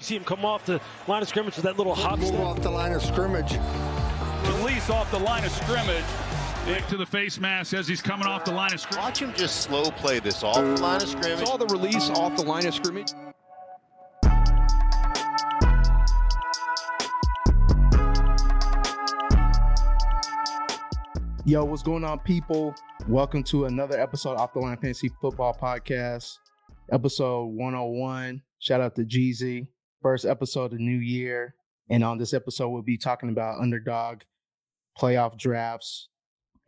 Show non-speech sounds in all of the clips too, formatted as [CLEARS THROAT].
You see him come off the line of scrimmage with that little hop Move step. off the line of scrimmage. Release off the line of scrimmage. Dick to the face mask as he's coming off the line of scrimmage. Watch him just slow play this off the line of scrimmage. Saw the release off the line of scrimmage. Yo, what's going on, people? Welcome to another episode Off the Line Fantasy Football Podcast, episode 101. Shout out to Jeezy. First episode of new year. And on this episode, we'll be talking about underdog playoff drafts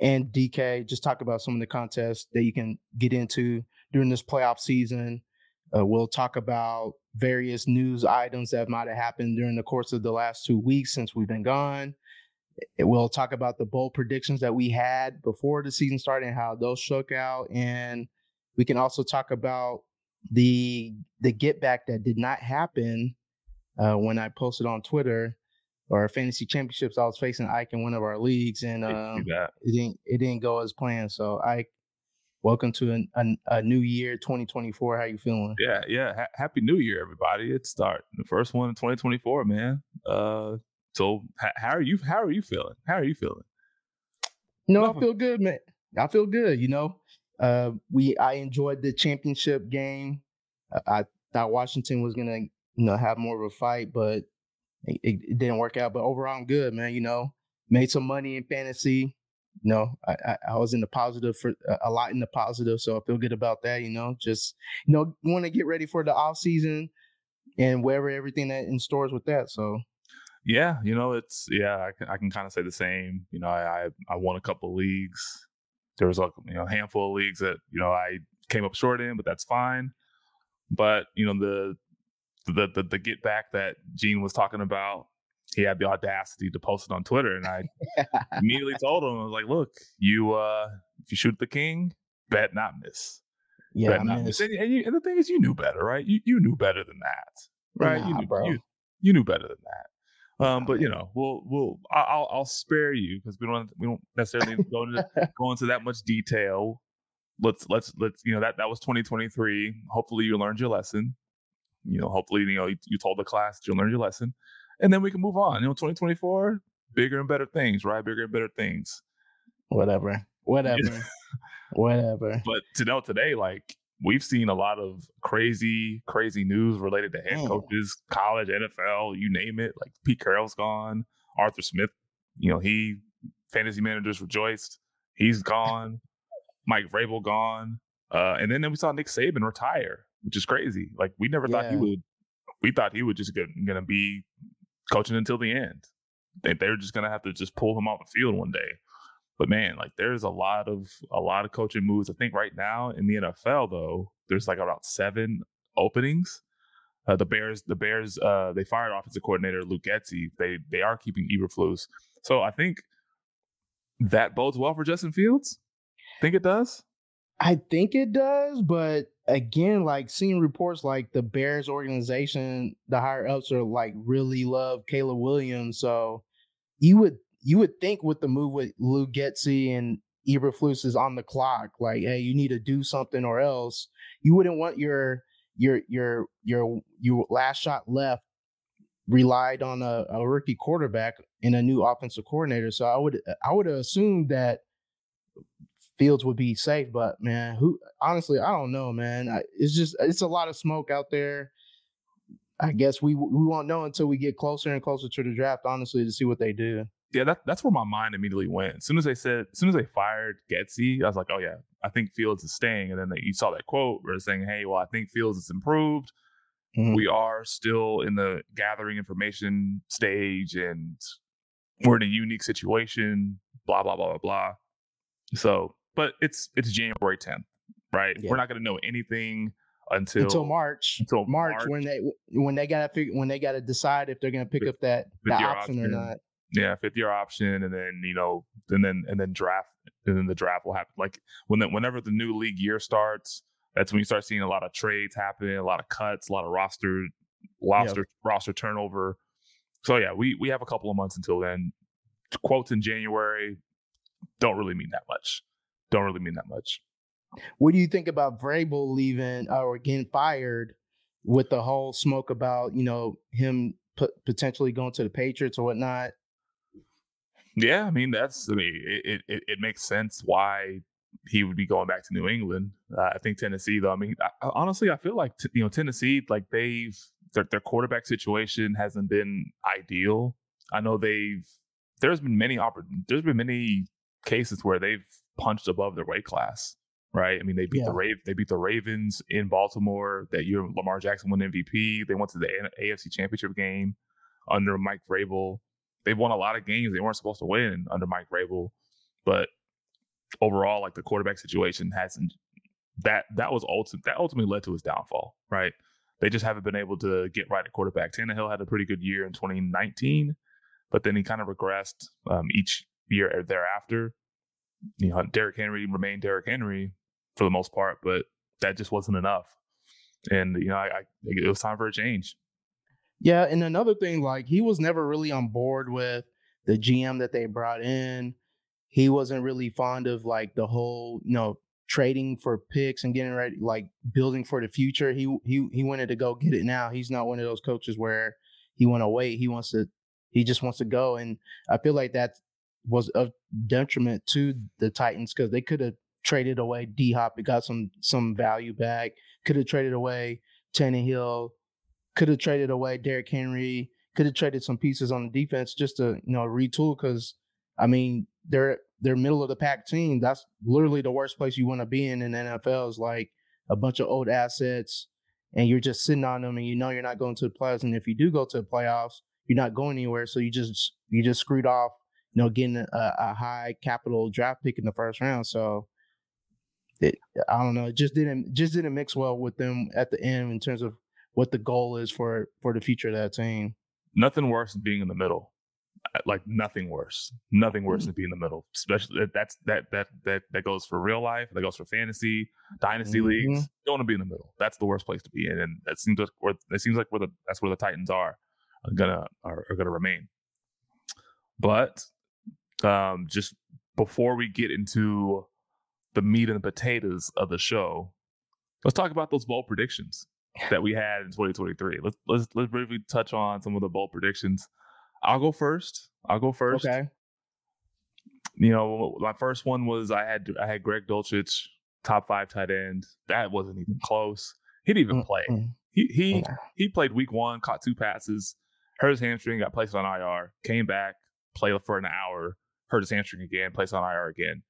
and DK. Just talk about some of the contests that you can get into during this playoff season. Uh, we'll talk about various news items that might have happened during the course of the last two weeks since we've been gone. We'll talk about the bold predictions that we had before the season started and how those shook out. And we can also talk about the the get back that did not happen uh, when I posted on Twitter or fantasy championships. I was facing Ike in one of our leagues, and um, it didn't it didn't go as planned. So Ike, welcome to an, an, a new year, 2024. How you feeling? Yeah, yeah. Ha- Happy New Year, everybody! It's start the first one in 2024, man. Uh, so how are you? How are you feeling? How are you feeling? No, I feel good, man. I feel good. You know, uh, we I enjoyed the championship game. I thought Washington was gonna, you know, have more of a fight, but it, it, didn't work out. But overall, I'm good, man. You know, made some money in fantasy. You know, I, I, I was in the positive for uh, a lot in the positive, so I feel good about that. You know, just you know, want to get ready for the off season and wherever everything that in stores with that. So Yeah, you know, it's yeah. I can, I can kind of say the same. You know, I, I won a couple leagues. There was like you know a handful of leagues that you know I came up short in, but that's fine. But you know the the the, the get back that Gene was talking about, he had the audacity to post it on Twitter, and I [LAUGHS] immediately told him, I was like, "Look, you uh if you shoot the king, bet not miss, yeah, bet I not miss." And, and, you, and the thing is, you knew better, right? You you knew better than that, right? you knew, bro. You, you knew better than that. Um, Nah, but you know, we'll we'll I'll I'll spare you because we don't we don't necessarily go into [LAUGHS] go into that much detail. Let's let's let's you know that that was 2023. Hopefully, you learned your lesson. You know, hopefully, you know you, you told the class you learned your lesson, and then we can move on. You know, 2024, bigger and better things, right? Bigger and better things. whatever, whatever, [LAUGHS] whatever. But to know today, like we've seen a lot of crazy, crazy news related to head Mm. coaches, college, NFL, you name it. Like Pete Carroll's gone, Arthur Smith, you know, he fantasy managers rejoiced. He's gone. Mike Vrabel gone. Uh, and then, then we saw Nick Saban retire, which is crazy. Like we never thought he would. We thought he would just get gonna be coaching until the end. They they were just gonna have to just pull him off the field one day. But man, like there's a lot of a lot of coaching moves. I think right now in the NFL though, there's like about seven openings. Uh, the Bears, the Bears, uh, they fired offensive coordinator Luke Getsy. They they are keeping Eberflus. So I think that bodes well for Justin Fields. Think it does? I think it does, but again, like seeing reports like the Bears organization, the higher ups are like really love Caleb Williams. So you would you would think with the move with Lou Getsy and Eberflus is on the clock, like, hey, you need to do something or else you wouldn't want your your your your your last shot left relied on a, a rookie quarterback and a new offensive coordinator. So I would I would assume that Fields would be safe, but man, who honestly, I don't know, man. I, it's just it's a lot of smoke out there. I guess we we won't know until we get closer and closer to the draft, honestly, to see what they do. Yeah, that, that's where my mind immediately went. As soon as they said, as soon as they fired Getsy, I was like, oh yeah, I think Fields is staying. And then they, you saw that quote where it's saying, hey, well, I think Fields is improved. Mhm. We are still in the gathering information stage, and we're in a unique situation. Blah blah blah blah blah. So, but it's it's January 10th, right? Yeah. We're not going to know anything until until March. until March, March. when they when they gotta figure when they gotta decide if they're gonna pick up that, that year option, or not. yeah fifth year option and then you know and then and then draft and then the draft will happen like when the, whenever the new league year starts that's when you start seeing a lot of trades happen a lot of cuts a lot of roster roster roster turnover so yeah we we have a couple of months until then quotes in january don't really mean that much don't really mean that much What do you think about Vrabel leaving uh, or getting fired with the whole smoke about you know him p- potentially going to the Patriots or whatnot? Yeah, I mean that's I mean it it, it makes sense why he would be going back to New England. Uh, I think Tennessee though. I mean, I, I- honestly, I feel like t- you know Tennessee like they've their, their quarterback situation hasn't been ideal. I know they've there's been many oppor- there's been many cases where they've punched above their weight class. Right. I mean, they beat Yeah. the Rav- they beat the Ravens in Baltimore that year. Lamar Jackson won MVP. They went to the A- AFC Championship game under Mike Vrabel they've won a lot of games they weren't supposed to win under Mike Vrabel, but overall, like the quarterback situation hasn't that that was ultimate that ultimately led to his downfall, right? They just haven't been able to get right at quarterback. Tannehill had a pretty good year in 2019, but then he kind of regressed um, each year thereafter. You know, Derrick Henry remained Derrick Henry for the most part, but that just wasn't enough. And you know, I, I it was time for a change. Yeah, and another thing, like he was never really on board with the GM that they brought in. He wasn't really fond of like the whole, you know, trading for picks and getting ready, like building for the future. He he he wanted to go get it now. He's not one of those coaches where he want to wait. He wants to, he just wants to go. And I feel like that was a detriment to the Titans because they could have traded away D Hop got some some value back. Could have traded away Tannehill could have traded away Derrick Henry, could have traded some pieces on the defense just to you know retool. Because I mean, they're they're middle of the pack team. That's literally the worst place you want to be in in the NFL. Is like a bunch of old assets, and you're just sitting on them, and you know you're not going to the playoffs. And if you do go to the playoffs, you're not going anywhere. So you just you just screwed off, you know, getting a, a high capital draft pick in the first round. So. It, I don't know. It just didn't just didn't mix well with them at the end in terms of what the goal is for for the future of that team. nothing worse than being in the middle. Like nothing worse, nothing worse than being in the middle. Especially that- that's that that that that goes for real life. That goes for fantasy, dynasty Mhm. leagues. You don't want to be in the middle. That's the worst place to be in, and that seems like where that seems like where the that's where the Titans are, are gonna are, are gonna remain. But um, just before we get into the meat and the potatoes of the show, let's talk about those bold predictions that we had in 2023. Let's let's let's briefly touch on some of the bold predictions. I'll go first. I'll go first. Okay. You know, my first one was I had I had Greg Dulcich, top five tight end. That wasn't even close. He didn't even play. Mm-mm. He he Yeah. he played week one, caught two passes, hurt his hamstring, got placed on IR, came back, played for an hour, hurt his hamstring again, placed on IR again.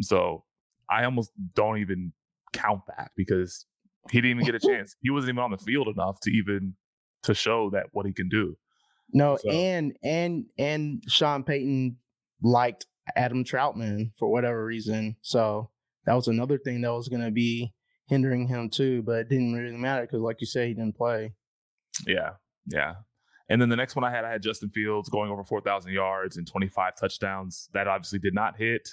So I almost don't even count that because he didn't even get a [LAUGHS] chance. He wasn't even on the field enough to even to show that what he can do. No, So- and and and Sean Payton liked Adam Trautman for whatever reason. So that was another thing that was going to be hindering him too. But it didn't really matter because, like you said, he didn't play. Yeah, yeah. And then the next one I had, I had Justin Fields going over 4,000 yards and 25 touchdowns. That obviously did not hit.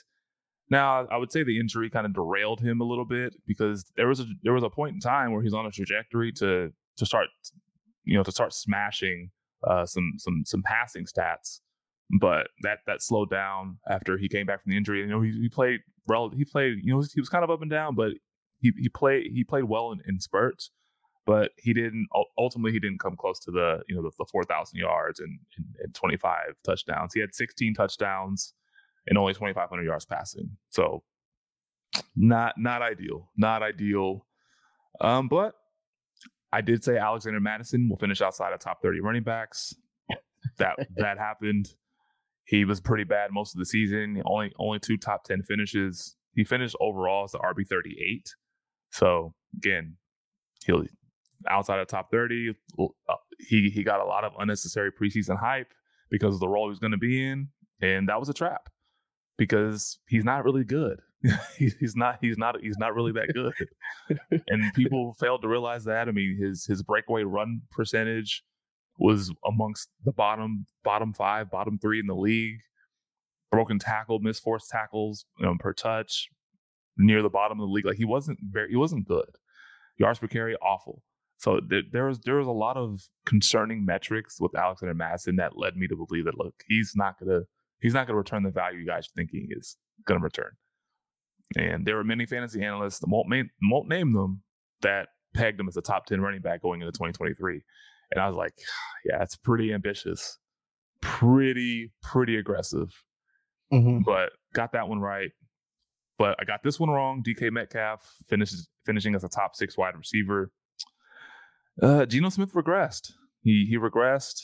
Now, I would say the injury kind of derailed him a little bit because there was a there was a point in time where he's on a trajectory to to start, you know, to start smashing uh, some some some passing stats. But that that slowed down after he came back from the injury. You know, he, he played rel- he played you know he was kind of up and down, but he he played he played well in, in spurts but he didn't ultimately he didn't come close to the you know the, the 4000 yards and, and, and 25 touchdowns. He had 16 touchdowns and only 2500 yards passing. So not not ideal not ideal. Um but i did say alexander mattison will finish outside of top 30 running backs. That [LAUGHS] that happened. He was pretty bad most of the season. Only only two top 10 finishes. He finished overall as the rb38 so again he'll outside of top 30 uh, he he got a lot of unnecessary preseason hype because of the role he was going to be in and that was a trap because he's not really good [LAUGHS] he's not he's not he's not really that good. [LAUGHS] and people failed to realize that. I mean, his his breakaway run percentage was amongst the bottom bottom five, bottom three in the league. Broken tackle, missed forced tackles you know, per touch, near the bottom of the league. Like he wasn't very he wasn't good. Yards per carry, awful. So there, there was there was a lot of concerning metrics with Alexander Mattison that led me to believe that look, he's not gonna he's not gonna return the value you guys think he is gonna return. And there were many fantasy analysts, won't name, won't name them, that pegged him as a top 10 running back going into 2023. And I was like, [SIGHS] yeah, it's pretty ambitious, pretty, pretty aggressive. Mm-hmm. But got that one right. But I got this one wrong. DK Metcalf finishes finishing as a top six wide receiver. Uh, Geno Smith regressed. He he regressed.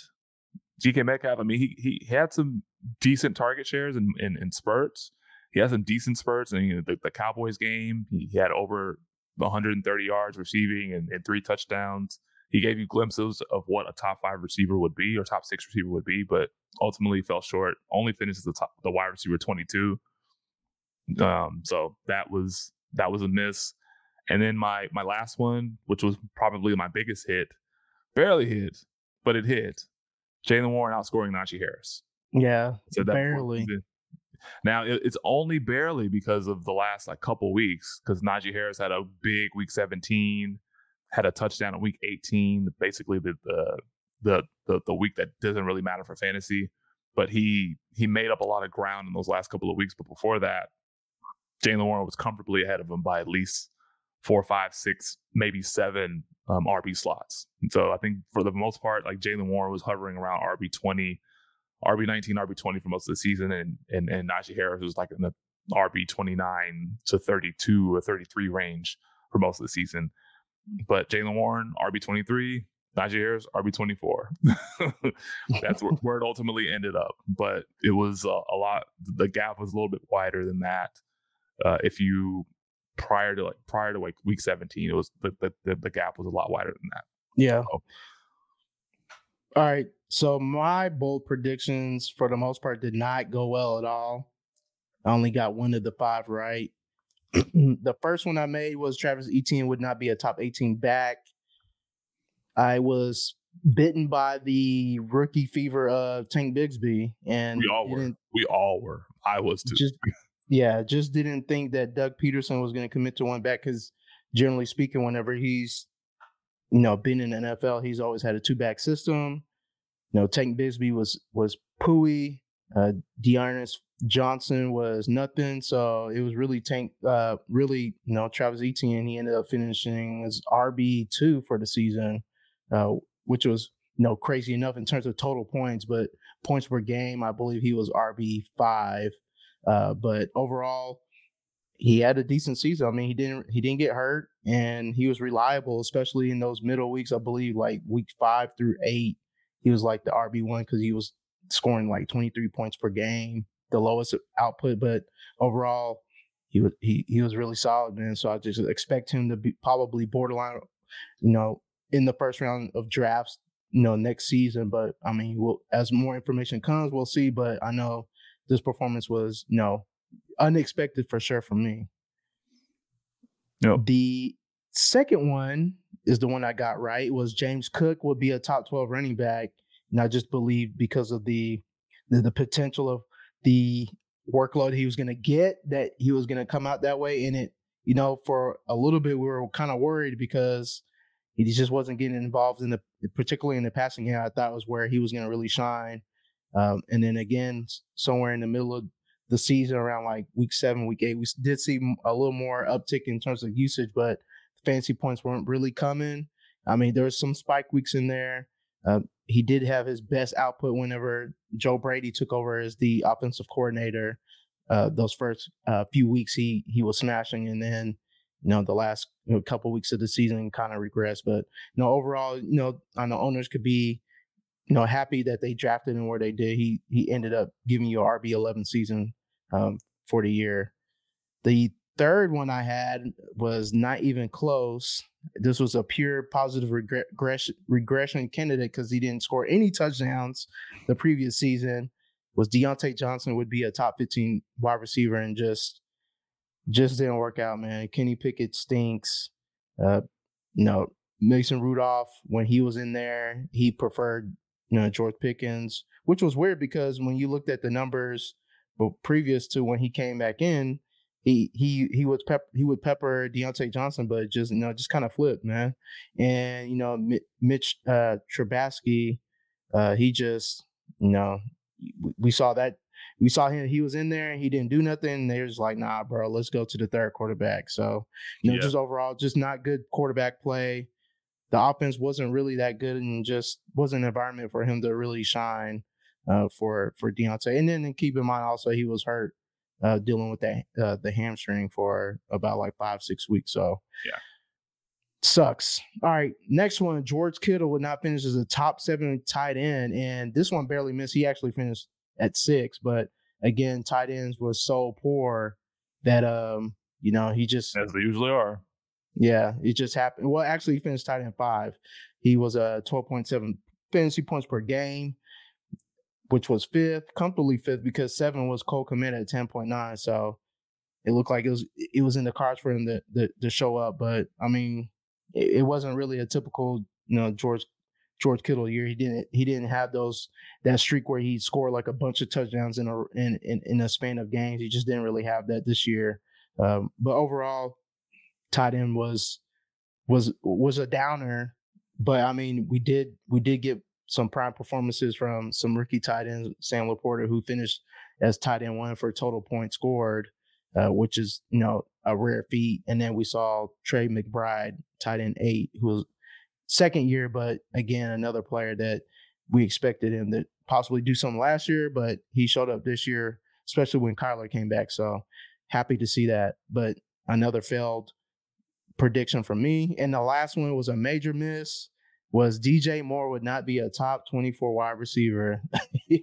DK Metcalf. I mean, he he had some decent target shares in in, in spurts. He had some decent spurts. And you know, the, the Cowboys game, he, he had over 130 yards receiving and, and three touchdowns. He gave you glimpses of what a top five receiver would be or top six receiver would be, but ultimately fell short. Only finishes the top, the wide receiver 22. Um, so that was that was a miss. And then my my last one, which was probably my biggest hit, barely hit, but it hit. Jaylen Warren outscoring Najee Harris. Yeah, so barely. Now it's only barely because of the last like couple weeks because Najee Harris had a big week 17, had a touchdown in week 18, basically the the the the, the week that doesn't really matter for fantasy. But he he made up a lot of ground in those last couple of weeks. But before that, Jaylen Warren was comfortably ahead of him by at least four, five, six, maybe seven um, RB slots. And so I think for the most part, like Jaylen Warren was hovering around RB twenty, RB nineteen, RB twenty for most of the season, and and and Najee Harris was like in the RB twenty nine to thirty two or thirty three range for most of the season. But Jaylen Warren RB twenty three, Najee Harris RB twenty four. [LAUGHS] That's where, where, it ultimately ended up. But it was uh, a lot. The gap was a little bit wider than that. Uh, if you prior to like prior to like week 17 it was the the, the gap was a lot wider than that. Yeah. So. all right. So my bold predictions for the most part did not go well at all. I only got one of the five right. [CLEARS THROAT] The first one i made was travis etienne would not be a top 18 back. I was bitten by the rookie fever of tank bigsby and we all were. we all were. I was too. Just [LAUGHS] yeah, just didn't think that Doug Pederson was going to commit to one back because generally speaking, whenever he's you know been in the NFL, he's always had a two back system. You know, Tank Bigsby was was pooey. Uh, D'Ernest Johnson was nothing. So it was really Tank, uh, really, you know, Travis Etienne. He ended up finishing as RB two for the season, uh, which was you know crazy enough in terms of total points, but points per game, I believe he was RB five. Uh, but overall, he had a decent season. I mean, he didn't he didn't get hurt, and he was reliable, especially in those middle weeks. I believe like week five through eight, he was like the RB one because he was scoring like twenty three points per game, the lowest output. But overall, he was he he was really solid, man. So I just expect him to be probably borderline, you know, in the first round of drafts, you know, next season. But I mean, we'll, as more information comes, we'll see. But I know this performance was, you know, unexpected for sure for me. Yep. The second one is the one I got right. Was James Cook would be a top 12 running back. And I just believe because of the the, the potential of the workload he was going to get that he was going to come out that way. And it, you know, for a little bit we were kind of worried because he just wasn't getting involved in the particularly in the passing game. I thought was where he was going to really shine. Um, and then again, somewhere in the middle of the season, around like week seven, week eight, we did see a little more uptick in terms of usage, but fancy points weren't really coming. I mean, there was some spike weeks in there. Uh, he did have his best output whenever Joe Brady took over as the offensive coordinator. Uh, those first uh, few weeks, he he was smashing, and then you know the last you know, couple weeks of the season kind of regressed. But you know, overall, you know, I know owners could be you know, happy that they drafted him where they did. He he ended up giving you RB eleven season um, for the year. The third one I had was not even close. This was a pure positive regression regression candidate because he didn't score any touchdowns the previous season. Was Diontae Johnson would be a top fifteen wide receiver and just just didn't work out, man. Kenny Pickett stinks. Uh, know, Mason Rudolph, when he was in there, he preferred, you know, George Pickens, which was weird because when you looked at the numbers but previous to when he came back in, he he he would pep he would pepper Diontae Johnson, but just you know just kind of flipped, man. And you know Mitch uh, Trubisky, uh, he just you know we saw that we saw him he was in there and he didn't do nothing. They was like, nah, bro, let's go to the third quarterback. So you know yeah. just overall just not good quarterback play. The offense wasn't really that good and just wasn't an environment for him to really shine uh, for for Diontae. And then and keep in mind also he was hurt uh, dealing with that uh, the hamstring for about like five six weeks. So yeah, sucks. All right, next one. George Kittle would not finish as a top seven tight end, and this one barely missed. He actually finished at six, but again, tight ends was so poor that um you know he just as they usually are. Yeah, it just happened. Well, actually, he finished tight end five. He was a uh, twelve point seven fantasy points per game which was fifth, comfortably fifth because seven was Cole Kmet at ten point nine. So it looked like it was it was in the cards for him to to, to show up. But I mean, it, it, wasn't really a typical you know George George Kittle year. He didn't he didn't have those that streak where he scored like a bunch of touchdowns in a in in, in a span of games. He just didn't really have that this year. Um, but overall, tight end was was was a downer. But I mean, we did we did get some prime performances from some rookie tight ends, Sam LaPorta, who finished as tight end one for total points scored, uh, which is you know a rare feat. And then we saw Trey McBride, tight end eight, who was second year, but again another player that we expected him to possibly do something last year, but he showed up this year, especially when Kyler came back. So happy to see that. But another failed prediction from me. And the last one was a major miss was DJ Moore would not be a top 24 wide receiver. [LAUGHS]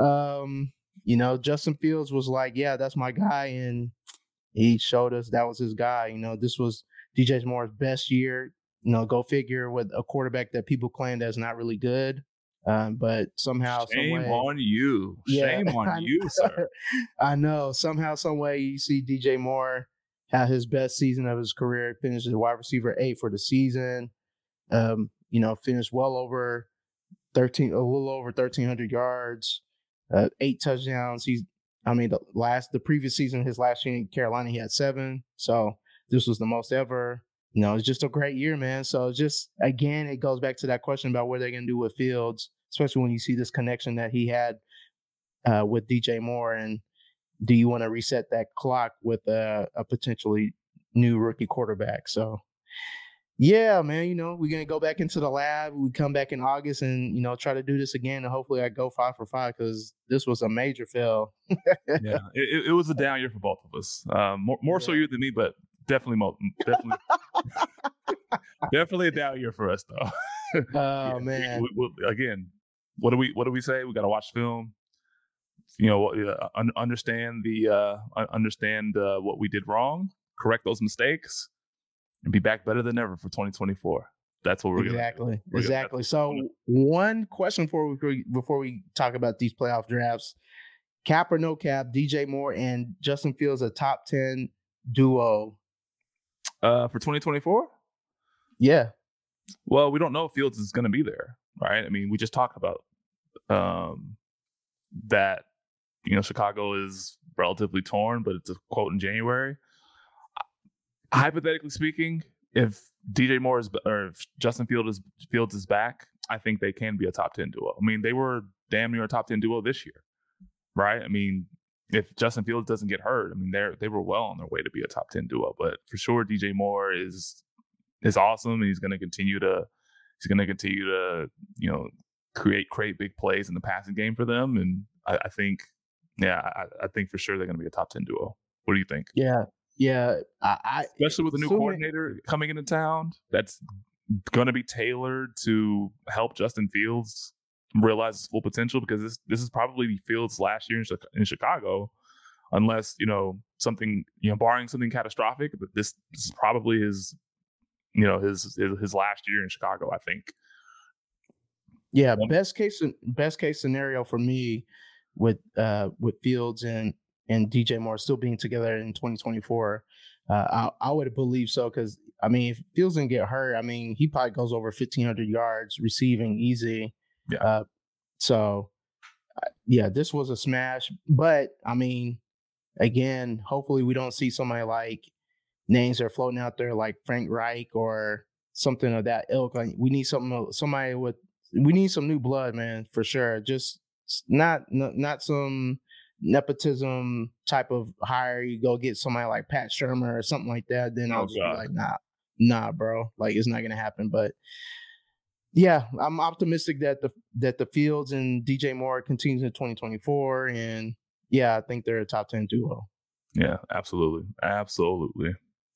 um, you know, Justin Fields was like, yeah, that's my guy. And he showed us that was his guy. You know, this was DJ Moore's best year. You know, go figure with a quarterback that people claim that's not really good. Um, but somehow, shame some way, on you. Yeah, shame [LAUGHS] on you, sir. I know. Somehow, some way, you see DJ Moore had his best season of his career, finished as wide receiver eight for the season. Um, you know, finished well over 13, a little over 1,300 yards, uh, eight touchdowns. He's, I mean, the last, the previous season, his last year in Carolina, he had seven. So this was the most ever. You know, it's just a great year, man. So just, again, it goes back to that question about what they're to do with Fields, especially when you see this connection that he had uh, with DJ Moore. And, do you want to reset that clock with a, a potentially new rookie quarterback? So, yeah, man, you know, we're gonna go back into the lab. We come back in August and you know try to do this again, and hopefully I go five for five because this was a major fail. yeah, [LAUGHS] it, it, was a down year for both of us. Um, more more yeah. so you than me, but definitely, mo- definitely, [LAUGHS] definitely a down year for us though. [LAUGHS] oh man! We, we, again, what do we what do we say? We got to watch film, you know uh, understand the uh, understand uh, what we did wrong, correct those mistakes, and be back better than ever for 2024. That's what we're exactly gonna, we're exactly. Gonna, so one question before we before we talk about these playoff drafts: cap or no cap, DJ Moore and Justin Fields a top ten duo. Uh, for 2024. Yeah. Well, we don't know if Fields is going to be there, right? I mean, we just talked about um, that you know, Chicago is relatively torn, but it's a quote in January. Hypothetically speaking, if DJ Moore is or if Justin Fields is Fields is back, I think they can be a top ten duo. I mean, they were damn near a top ten duo this year, right? I mean, if Justin Fields doesn't get hurt, I mean, they're they were well on their way to be a top ten duo. But for sure, DJ Moore is is awesome, and he's going to continue to he's going to continue to you know create create big plays in the passing game for them, and I, I think yeah, I, I think for sure they're going to be a top ten duo. What do you think? Yeah, yeah. I, especially with a new coordinator coming into town, that's going to be tailored to help Justin Fields realize his full potential because this this is probably Fields' last year in, in Chicago, unless you know something you know barring something catastrophic. But this, this is probably his you know his, his his last year in Chicago. I think. Yeah, best case best case scenario for me with uh with Fields and and DJ Moore still being together in 2024. Uh, I, I would believe so because I mean, if Fields didn't get hurt, I mean, he probably goes over 1,500 yards receiving easy. Yeah. Uh, so, yeah, this was a smash. But I mean, again, hopefully we don't see somebody like names that are floating out there like Frank Reich or something of that ilk. Like we need something, somebody with, we need some new blood, man, for sure. Just not, not some nepotism type of hire. You go get somebody like Pat Shurmur or something like that. Then I'll oh, just God. be like, nah, nah, bro. Like it's not gonna happen. But yeah, I'm optimistic that the that the Fields and DJ Moore continues in 2024, and yeah, I think they're a top 10 duo. Yeah, absolutely, absolutely.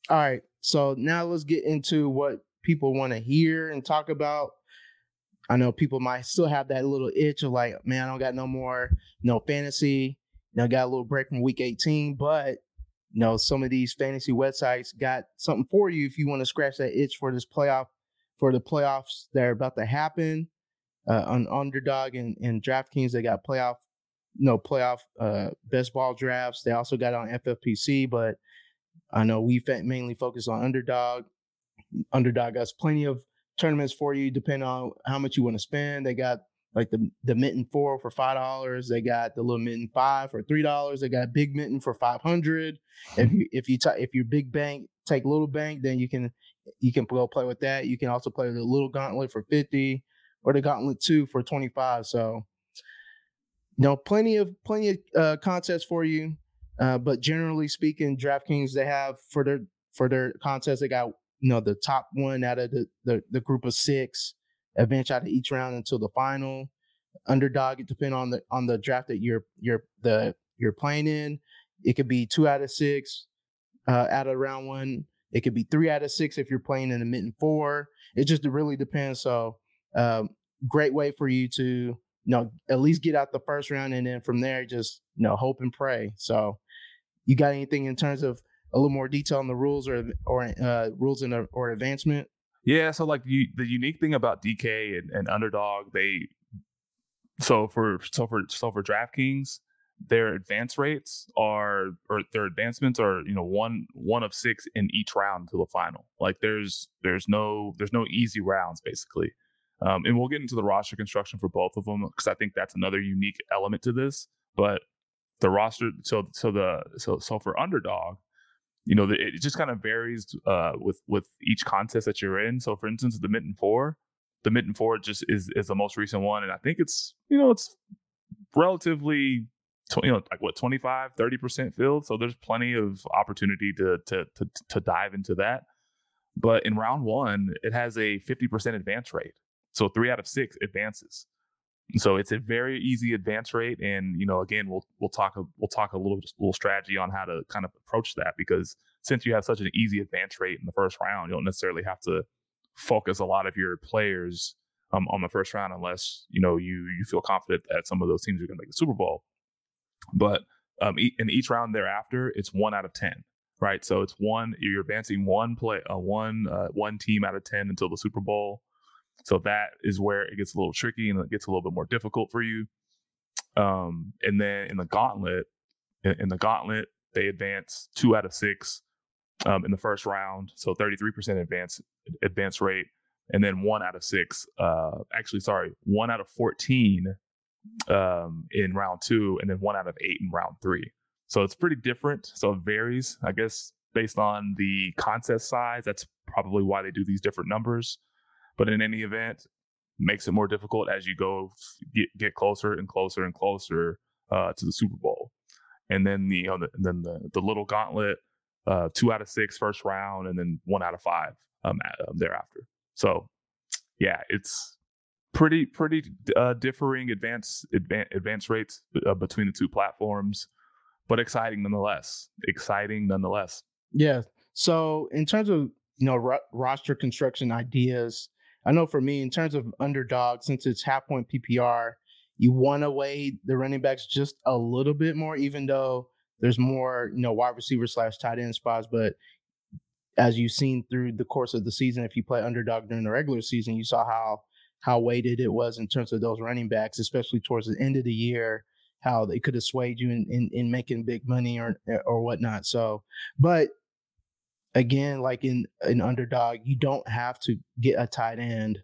All right, so now let's get into what people want to hear and talk about. I know people might still have that little itch of like, man, I don't got no more, no fantasy. You know, got a little break from week 18, but you know, some of these fantasy websites got something for you if you want to scratch that itch for this playoff, for the playoffs that are about to happen. Uh, on Underdog and, and DraftKings, they got playoff, you know, playoff uh, best ball drafts. They also got on FFPC, but I know we mainly focus on Underdog. Underdog has plenty of tournaments for you, depending on how much you want to spend. They got like the the mitten four for five dollars. They got the little mitten five for three dollars. They got big mitten for five hundred. If you if you t- if your big bank take little bank, then you can you can go play with that. You can also play the little gauntlet for fifty or the gauntlet two for twenty five. So you know, plenty of plenty of uh, contests for you. Uh, but generally speaking, DraftKings they have for their for their contests they got you know the top one out of the the, the group of six advance out of each round until the final. Underdog, it depends on the on the draft that you're you're the you're playing in. It could be two out of six uh, out of round one. It could be three out of six if you're playing in a mitten four. It just really depends. So, um, great way for you to you know at least get out the first round, and then from there just you know hope and pray. So, you got anything in terms of a little more detail on the rules or or uh, rules in a, or advancement? Yeah, so like you, the unique thing about DK and, and Underdog, they so for so for so for DraftKings, their advance rates are or their advancements are you know one one of six in each round to the final. Like there's there's no there's no easy rounds basically, um, and we'll get into the roster construction for both of them because I think that's another unique element to this. But the roster so so the so so for Underdog, you know, it just kind of varies uh, with with each contest that you're in. So, for instance, the Mitten Four, the Mitten Four just is is the most recent one, and I think it's you know it's relatively you know like what 25 30 percent filled so there's plenty of opportunity to, to to to dive into that. But in round one it has a 50% advance rate. So three out of six advances so it's a very easy advance rate, and you know, again, we'll we'll talk a, we'll talk a little little strategy on how to kind of approach that because since you have such an easy advance rate in the first round, you don't necessarily have to focus a lot of your players um, on the first round unless you know you you feel confident that some of those teams are going to make the Super Bowl. But um, in each round thereafter, it's one out of ten, right? So it's one you're advancing one play, uh, one uh, one team out of ten until the Super Bowl. So that is where it gets a little tricky and it gets a little bit more difficult for you. Um, and then in the gauntlet, in, the gauntlet, they advance two out of six um, in the first round, so 33% advance advance rate, and then one out of six. Uh, actually, sorry, one out of 14 um, in round two, and then one out of eight in round three. So it's pretty different. So it varies, I guess, based on the contest size. That's probably why they do these different numbers. But in any event, makes it more difficult as you go get, get closer and closer and closer uh, to the Super Bowl. And then the you know the, then the the little gauntlet, uh, two out of six first round, and then one out of five um, um thereafter. So yeah, it's pretty pretty uh, differing advance advance, advance rates uh, between the two platforms, but exciting nonetheless. Exciting nonetheless. Yeah. So in terms of you know ro- roster construction ideas, I know for me, in terms of underdog, since it's half point PPR, you want to weigh the running backs just a little bit more, even though there's more, you know, wide receiver slash tight end spots. But as you've seen through the course of the season, if you play underdog during the regular season, you saw how how weighted it was in terms of those running backs, especially towards the end of the year, how they could have swayed you in, in, in making big money or or whatnot. So, but again, like in an underdog, you don't have to get a tight end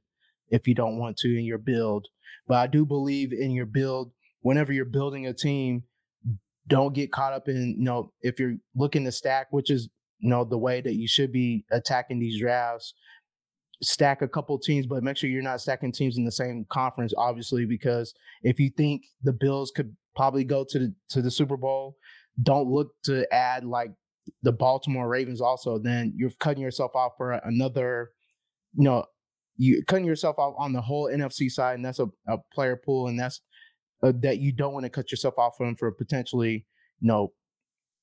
if you don't want to in your build. But I do believe in your build, whenever you're building a team, don't get caught up in, you know, if you're looking to stack, which is, you know, the way that you should be attacking these drafts, stack a couple teams, but make sure you're not stacking teams in the same conference, obviously, because if you think the Bills could probably go to the to the Super Bowl, don't look to add like the Baltimore Ravens also, then you're cutting yourself off for another, you know, you cutting yourself off on the whole NFC side, and that's a, a player pool, and that's uh, that you don't want to cut yourself off from for potentially, you know,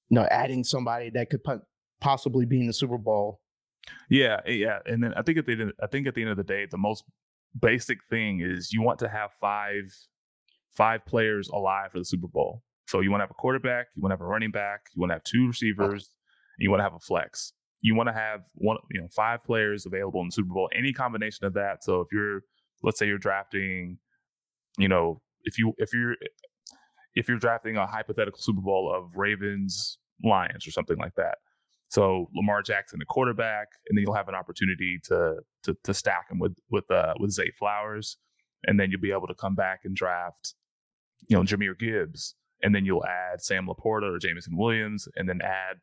you know, adding somebody that could possibly be in the Super Bowl. Yeah, eh, yeah, and then I think at the end, I think at the end of the day, the most basic thing is you want to have five five players alive for the Super Bowl. So you want to have a quarterback, you want to have a running back, you want to have two receivers, you want to have a flex. You want to have one, you know, five players available in Super Bowl. Any combination of that. So if you're, let's say you're drafting, you know, if you if you're if you're drafting a hypothetical Super Bowl of Ravens Lions or something like that. So Lamar Jackson, the quarterback, and then you'll have an opportunity to to, to stack him with with uh, with Zay Flowers, and then you'll be able to come back and draft, you know, Jahmyr Gibbs, and then you'll add Sam LaPorta or Jameson Williams, and then add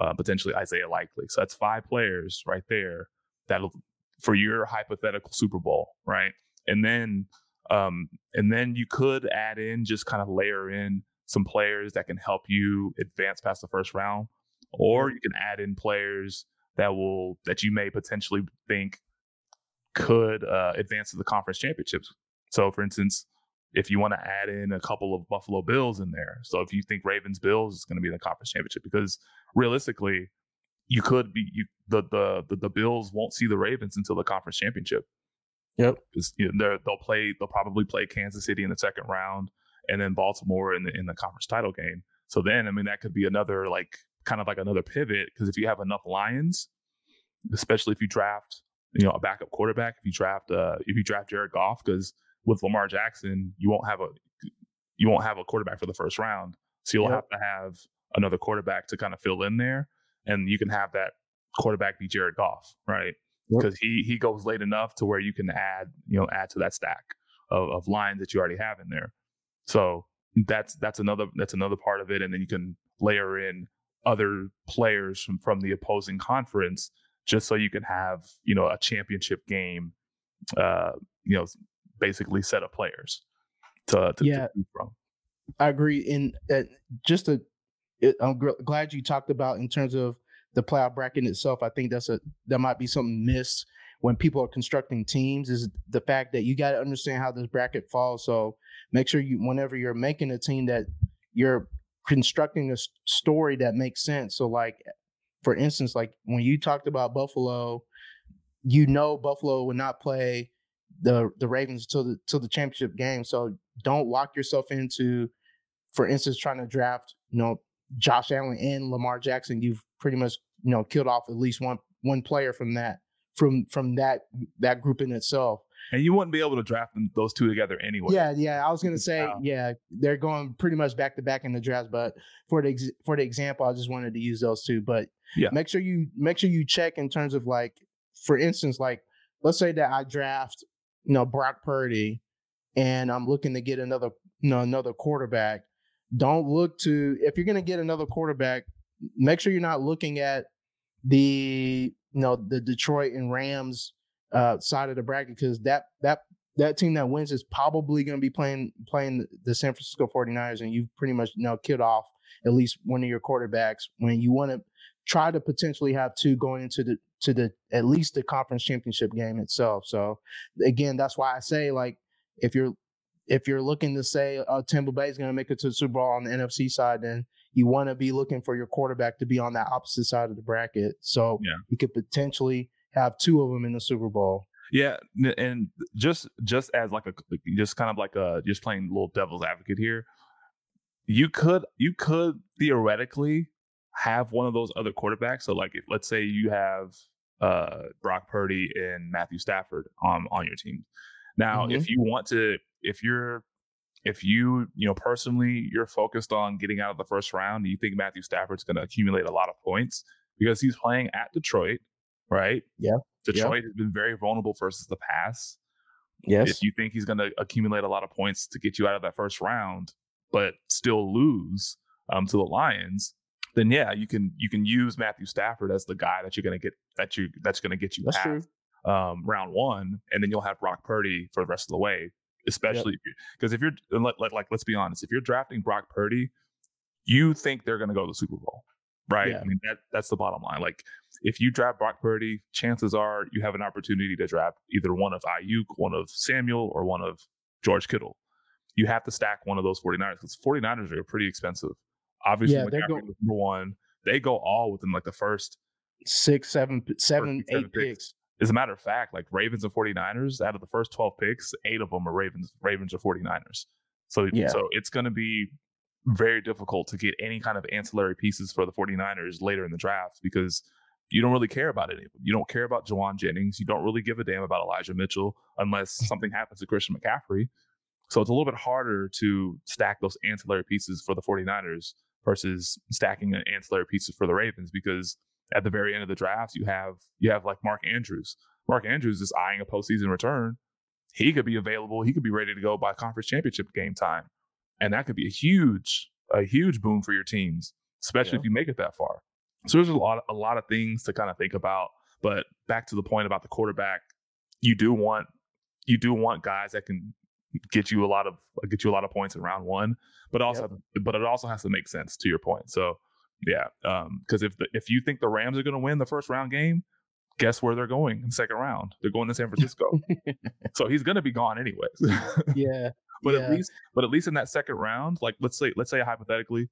uh, potentially Isaiah Likely. So that's five players right there that'll for your hypothetical Super Bowl, right? And then um, and then you could add in just kind of layer in some players that can help you advance past the first round, or you can add in players that will that you may potentially think could uh, advance to the conference championships. So, for instance, if you want to add in a couple of Buffalo Bills in there. So if you think Ravens Bills is going to be the conference championship, because realistically, you could be you the the the, the Bills won't see the Ravens until the conference championship. Yep, you know, they'll play they'll probably play Kansas City in the second round, and then Baltimore in the in the conference title game. So then, I mean, that could be another like kind of like another pivot because if you have enough Lions, especially if you draft you know a backup quarterback, if you draft uh if you draft Jared Goff, because with Lamar Jackson, you won't have a you won't have a quarterback for the first round. So you'll yep. have to have another quarterback to kind of fill in there, and you can have that quarterback be Jared Goff, right? Because yep. he he goes late enough to where you can add you know add to that stack of, of Lions that you already have in there. So that's that's another that's another part of it, and then you can layer in other players from from the opposing conference just so you can have you know a championship game uh you know basically set of players to, to yeah. To from. I agree. And uh, just a, it, I'm gr- glad you talked about in terms of the playoff bracket itself. I think that's a that might be something missed when people are constructing teams is the fact that you got to understand how this bracket falls. So make sure you, whenever you're making a team, that you're constructing a story that makes sense. So, like for instance, like when you talked about Buffalo, you know Buffalo would not play the the Ravens to the to the championship game. So don't lock yourself into, for instance, trying to draft you know Josh Allen and Lamar Jackson. You've pretty much you know killed off at least one one player from that from from that that group in itself. And you wouldn't be able to draft them, those two together anyway. Yeah, yeah. I was gonna say, wow. yeah, they're going pretty much back to back in the draft. But for the ex- for the example, I just wanted to use those two. But yeah, make sure you make sure you check in terms of like, for instance, like let's say that I draft you know, Brock Purdy and I'm looking to get another, you know, another quarterback, don't look to if you're going to get another quarterback, make sure you're not looking at the, you know, the Detroit and Rams uh, side of the bracket because that that that team that wins is probably going to be playing playing the San Francisco 49ers and you've pretty much you know killed off at least one of your quarterbacks when you want to try to potentially have two going into the to the at least the conference championship game itself. So again, that's why I say like if you're if you're looking to say uh, Tampa Bay is going to make it to the Super Bowl on the NFC side, then you want to be looking for your quarterback to be on that opposite side of the bracket. So yeah. you could potentially have two of them in the Super Bowl. Yeah, and just just as like a just kind of like a just playing little devil's advocate here, you could you could theoretically have one of those other quarterbacks. So like if let's say you have uh Brock Purdy and Matthew Stafford on on your team. Now, mm-hmm. if you want to if you're if you, you know, personally, you're focused on getting out of the first round, you think Matthew Stafford's going to accumulate a lot of points because he's playing at Detroit, right? Yeah. Detroit has been very vulnerable versus the pass. Yes. If you think he's going to accumulate a lot of points to get you out of that first round, but still lose um, to the Lions, then yeah, you can you can use Matthew Stafford as the guy that you're to get that you that's going to get you That's past um, round one, and then you'll have Brock Purdy for the rest of the way. Especially because if you're like, like, like, let's be honest, if you're drafting Brock Purdy, you think they're going to go to the Super Bowl, right? Yeah. I mean that that's the bottom line. Like if you draft Brock Purdy, chances are you have an opportunity to draft either one of Aiyuk, one of Samuel, or one of George Kittle. You have to stack one of those 49ers because 49ers are pretty expensive. Obviously, Yeah, McCaffrey go- number one. They go all within like the first Six, seven, seven, seven eight picks. picks. as a matter of fact, like Ravens and 49ers, out of the first 12 picks, eight of them are Ravens, Ravens or 49ers. So, Yeah. so it's going to be very difficult to get any kind of ancillary pieces for the 49ers later in the draft because you don't really care about any of them. You don't care about Jauan Jennings. You don't really give a damn about Elijah Mitchell unless [LAUGHS] something happens to Christian McCaffrey. So it's a little bit harder to stack those ancillary pieces for the 49ers versus stacking the ancillary pieces for the Ravens because at the very end of the draft, you have you have like Mark Andrews. Mark Andrews is eyeing a postseason return. He could be available. He could be ready to go by conference championship game time, and that could be a huge a huge boom for your teams, especially Yeah. if you make it that far. So there's a lot a lot of things to kind of think about. But back to the point about the quarterback, you do want you do want guys that can get you a lot of get you a lot of points in round one, but also but it also has to make sense to your point. So yeah, Um because if the, if you think the Rams are going to win the first round game, guess where they're going in the second round? They're going to San Francisco. [LAUGHS] so he's going to be gone anyways. Yeah. [LAUGHS] but Yeah. at least but at least in that second round, like let's say let's say hypothetically,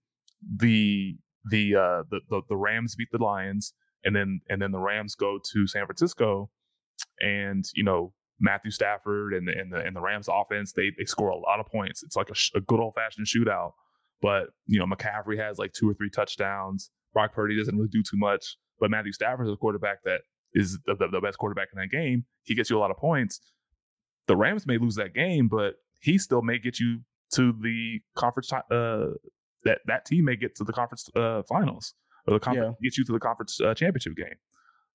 the the uh the, the the Rams beat the Lions and then and then the Rams go to San Francisco and you know Matthew Stafford and the and the, and the Rams offense they they score a lot of points. It's like a, sh- a good old fashioned shootout. But you know McCaffrey has like two or three touchdowns. Brock Purdy doesn't really do too much. But Matthew Stafford is a quarterback that is the, the, the best quarterback in that game. He gets you a lot of points. The Rams may lose that game, but he still may get you to the conference. Uh, that that team may get to the conference uh, finals or the conference get you to the conference uh, championship game.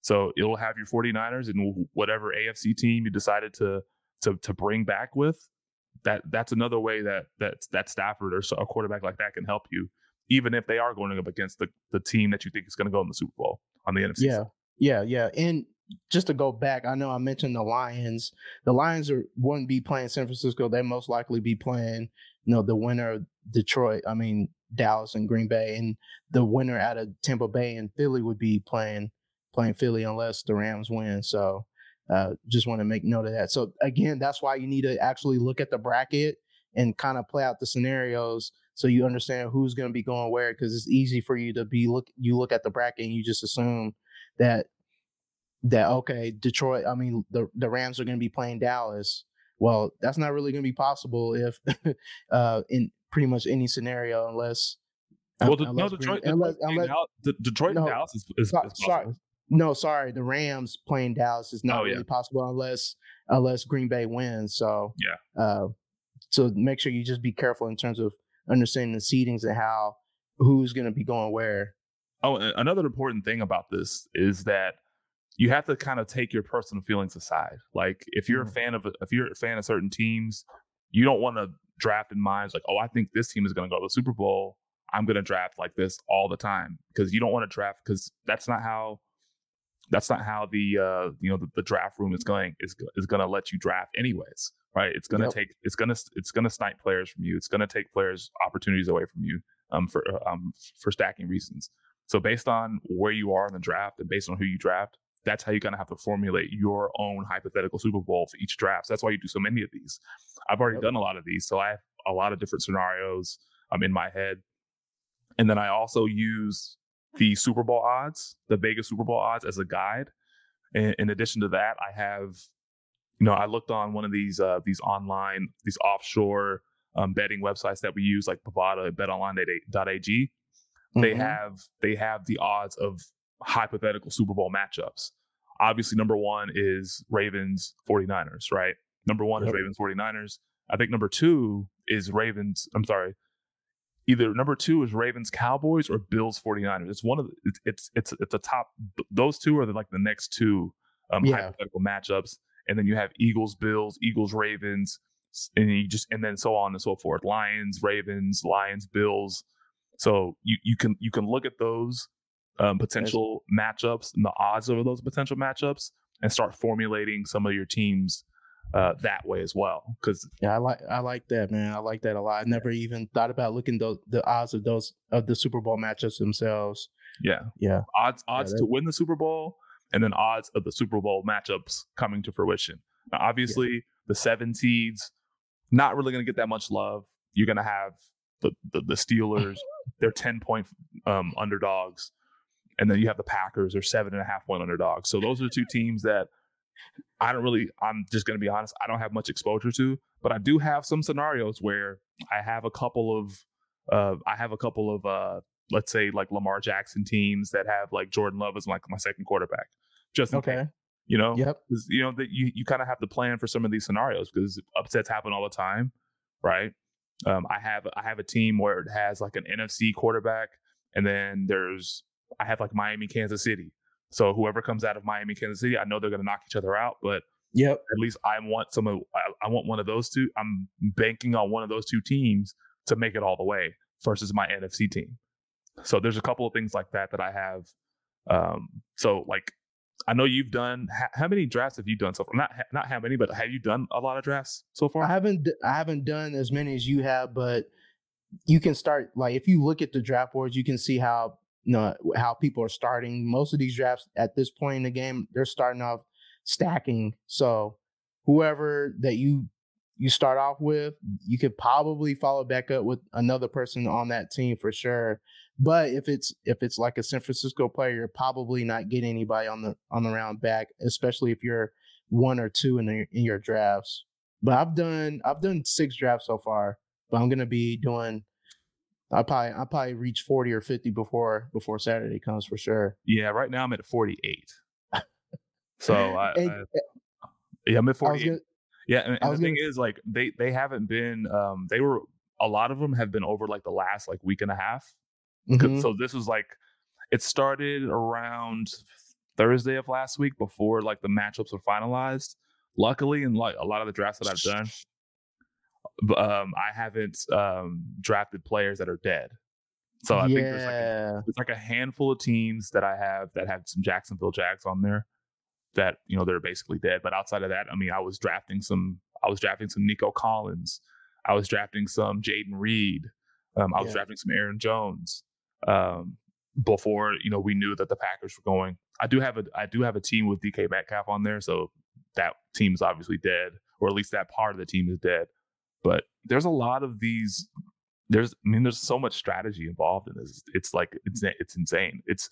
So it'll have your 49ers and whatever AFC team you decided to to to bring back with. That that's another way that that that Stafford or a quarterback like that can help you, even if they are going up against the the team that you think is going to go in the Super Bowl on the NFC. Yeah. Yeah, yeah. And just to go back, I know I mentioned the Lions. The Lions are wouldn't be playing San Francisco. They most likely be playing, you know, the winner of Detroit. I mean Dallas and Green Bay, and the winner out of Tampa Bay and Philly would be playing playing Philly unless the Rams win. So uh, just want to make note of that. So again, that's why you need to actually look at the bracket and kind of play out the scenarios so you understand who's going to be going where. Because it's easy for you to be look you look at the bracket and you just assume that that okay, Detroit. I mean, the the Rams are going to be playing Dallas. Well, that's not really going to be possible if [LAUGHS] uh, in pretty much any scenario unless. Well, the, no, unless Green- Detroit, unless- Detroit, unless- Dallas, Detroit and Dallas is, is, is sorry. No, sorry, the Rams playing Dallas is not Oh, yeah. really possible unless unless Green Bay wins. So Yeah. uh, so make sure you just be careful in terms of understanding the seedings and how who's going to be going where. Oh, another important thing about this is that you have to kind of take your personal feelings aside. Like if you're Mhm. a fan of if you're a fan of certain teams, you don't want to draft in minds like, oh, I think this team is going to go to the Super Bowl. I'm going to draft like this all the time because you don't want to draft because that's not how that's not how the uh you know the, the draft room is going is is going to let you draft anyways right? It's going to Yep. take it's going to it's going to snipe players from you. It's going to take players opportunities away from you um for um for stacking reasons. So based on where you are in the draft and based on who you draft that's how you're going to have to formulate your own hypothetical super bowl for each draft. So that's why you do so many of these. I've already Yep. done a lot of these so i have a lot of different scenarios um in my head. And then i also use the Super Bowl odds, the Vegas Super Bowl odds as a guide. In, in addition to that, I have, you know, I looked on one of these uh, these online, these offshore um, betting websites that we use, like Bovada BetOnline.ag. They Mhm. have they have the odds of hypothetical Super Bowl matchups. Obviously, number one is Ravens 49ers, right? Number one Yep. is Ravens 49ers. I think number two is Ravens. I'm sorry. Either number two is Ravens Cowboys or Bills 49ers. It's one of the, it's it's it's it's a top. Those two are the, like the next two um, Yeah. hypothetical matchups, and then you have Eagles Bills, Eagles Ravens, and you just and then so on and so forth. Lions Ravens, Lions Bills. So you you can you can look at those um, potential matchups and the odds of those potential matchups and start formulating some of your teams uh, that way as well. Because Yeah, I like I like that, man. I like that a lot. I never even thought about looking those the odds of those of the Super Bowl matchups themselves. yeah, Yeah. odds odds that- to win the Super Bowl, and then odds of the Super Bowl matchups coming to fruition. Now, obviously, the seven seeds not really going to get that much love. You're going to have the, the the Steelers; [LAUGHS] they're ten point um, underdogs, and then you have the Packers; they're seven and a half point underdogs. So those are the two teams that I don't really. I'm just going to be honest. I don't have much exposure to, but I do have some scenarios where I have a couple of. Uh, I have a couple of uh, let's say like Lamar Jackson teams that have like Jordan Love as like my second quarterback. Just in case, Okay. you know, Yep. you know that you you kind of have to plan for some of these scenarios because upsets happen all the time, right? Um, I have I have a team where it has like an NFC quarterback, and then there's I have like Miami, Kansas City. So whoever comes out of Miami, Kansas City, I know they're going to knock each other out, but Yep. at least I want some of I, I want one of those two. I'm banking on one of those two teams to make it all the way versus my NFC team. So there's a couple of things like that that I have. Um, so like I know you've done ha- how many drafts have you done so far? Not ha- not how many, but have you done a lot of drafts so far? I haven't I haven't done as many as you have, but you can start like if you look at the draft boards, you can see how know how people are starting. Most of these drafts at this point in the game, they're starting off stacking. So whoever that you you start off with, you could probably follow back up with another person on that team for sure. But if it's if it's like a San Francisco player, you're probably not getting anybody on the on the round back, especially if you're one or two in your in your drafts. But I've done I've done six drafts so far, but I'm gonna be doing. I probably I probably reach forty or fifty before before Saturday comes for sure. yeah, right now I'm at 48. [LAUGHS] So I, Hey, I yeah, I'm at I 48. Yeah, and, and the thing gonna- is, like, they they haven't been. Um, they were a lot of them have been over like the last like week and a half. Mhm. So this was like, it started around Thursday of last week before like the matchups were finalized. Luckily, in like a lot of the drafts that I've done, um, I haven't um, drafted players that are dead. So I think there's like a, there's like a handful of teams that I have that have some Jacksonville Jags on there that you know they're basically dead. But outside of that, I mean, I was drafting some. I was drafting some Nico Collins. I was drafting some Jayden Reed. Um, I was Yeah. drafting some Aaron Jones. Um, before you know we knew that the Packers were going. I do have a I do have a team with DK Metcalf on there, so that team's obviously dead, or at least that part of the team is dead. But there's a lot of these. There's I mean, there's so much strategy involved in this. It's like it's it's insane. It's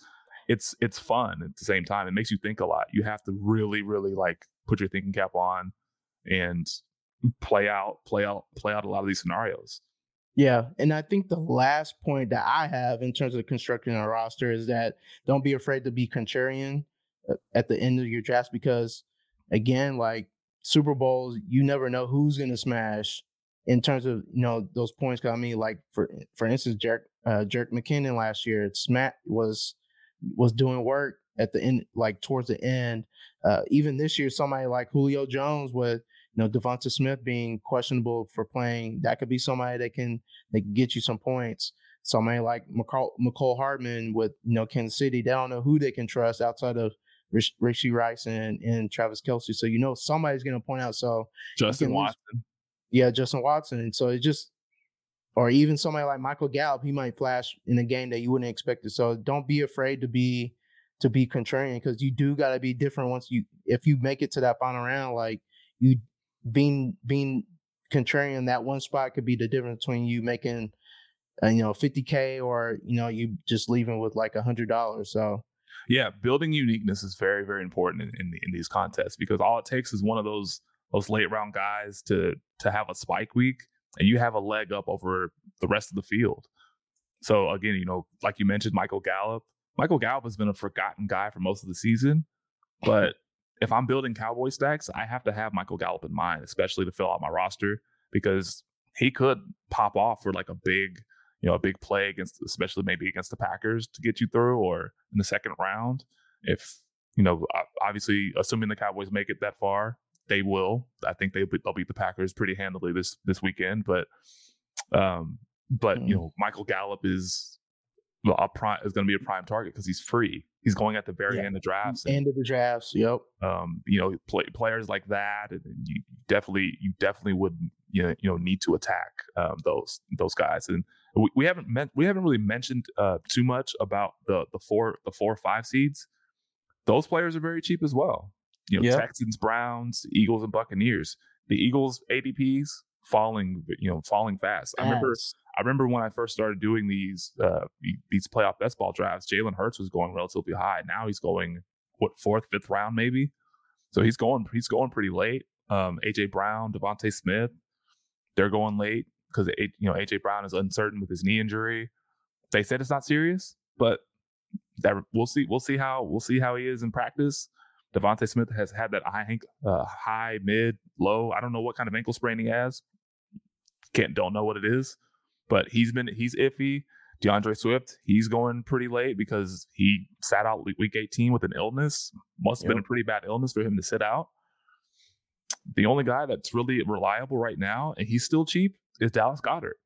it's it's fun at the same time. It makes you think a lot. You have to really really like put your thinking cap on and play out play out play out a lot of these scenarios. yeah. And I think the last point that I have in terms of constructing a roster is that don't be afraid to be contrarian uh, at the end of your drafts because again, like Super Bowls, you never know who's gonna smash in terms of you know those points. 'Cause I mean, like for for instance, Jerick uh, Jerick McKinnon last year, Smack was was doing work at the end, like towards the end. Uh, even this year, somebody like Julio Jones with you know DeVonta Smith being questionable for playing, that could be somebody that can that can get you some points. Somebody like McCall, Mecole Hardman with you know Kansas City, they don't know who they can trust outside of Rich, Rice and, and Travis Kelce. So you know somebody's going to point out. So Justin can lose- Watson. Yeah, Justin Watson. And so it just, or even somebody like Michael Gallup, he might flash in a game that you wouldn't expect it. So don't be afraid to be to be contrarian because you do got to be different once you if you make it to that final round. Like you being being contrarian, that one spot could be the difference between you making, uh, you know, fifty k or you know you just leaving with like a hundred dollars. So Yeah, building uniqueness is very, very important in, in, in these contests because all it takes is one of those those late round guys to to have a spike week, and you have a leg up over the rest of the field. So again, you know, like you mentioned, Michael Gallup. Michael Gallup has been a forgotten guy for most of the season, but if I'm building Cowboy stacks, I have to have Michael Gallup in mind, especially to fill out my roster because he could pop off for like a big, you know, a big play against, especially maybe against the Packers to get you through, or in the second round. If you know, obviously, assuming the Cowboys make it that far, they will. I think they they'll beat the Packers pretty handily this this weekend. But, um, but mm. you know, Michael Gallup is a prime is going to be a prime target because he's free. He's going at the very yeah. end of drafts. And, end of the drafts. Yep. Um, you know, play, players like that, and you definitely, you definitely would, you know, you know, need to attack um, those those guys. And we, we haven't meant we haven't really mentioned uh, too much about the the four the four or five seeds. Those players are very cheap as well. You know, yep. Texans, Browns, Eagles, and Buccaneers. The Eagles ADPs falling, you know, falling fast. I remember I remember when I first started doing these uh, these playoff best ball drafts, Jalen Hurts was going relatively high. Now he's going what fourth, fifth round maybe. So he's going he's going pretty late. Um, AJ Brown, DeVonta Smith, they're going late because you know AJ Brown is uncertain with his knee injury. They said it's not serious, but that we'll see. We'll see how we'll see how he is in practice. DeVonta Smith has had that high, uh, high, mid, low. I don't know what kind of ankle sprain he has. Can't don't know what it is. But he's been he's iffy. DeAndre Swift, he's going pretty late because he sat out week 18 with an illness. Must have yep. been a pretty bad illness for him to sit out. The only guy that's really reliable right now, and he's still cheap, is Dallas Goedert.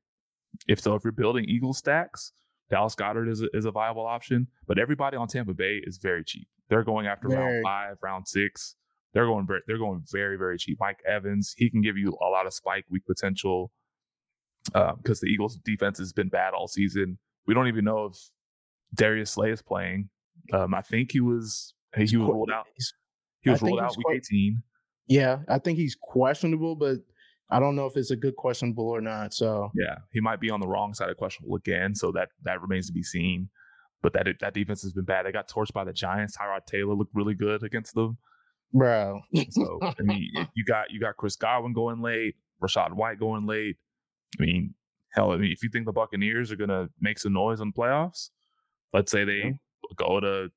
If so, if you're building Eagle stacks, Dallas Goedert is a, is a viable option. But everybody on Tampa Bay is very cheap. They're going after very. round five, round six. They're going they're going very very cheap. Mike Evans, he can give you a lot of spike week potential because uh, the Eagles' defense has been bad all season. We don't even know if Darius Slay is playing. Um, I think he was he, he was ruled out. He was ruled out week quite, 18. Yeah, I think he's questionable, but I don't know if it's a good questionable or not. So yeah, he might be on the wrong side of questionable again. So that that remains to be seen. But that that defense has been bad. They got torched by the Giants. Tyrod Taylor looked really good against them, bro. so I mean, you got you got Chris Godwin going late, Rachaad White going late. I mean, hell, I mean, if you think the Buccaneers are going to make some noise in the playoffs, let's say they go to,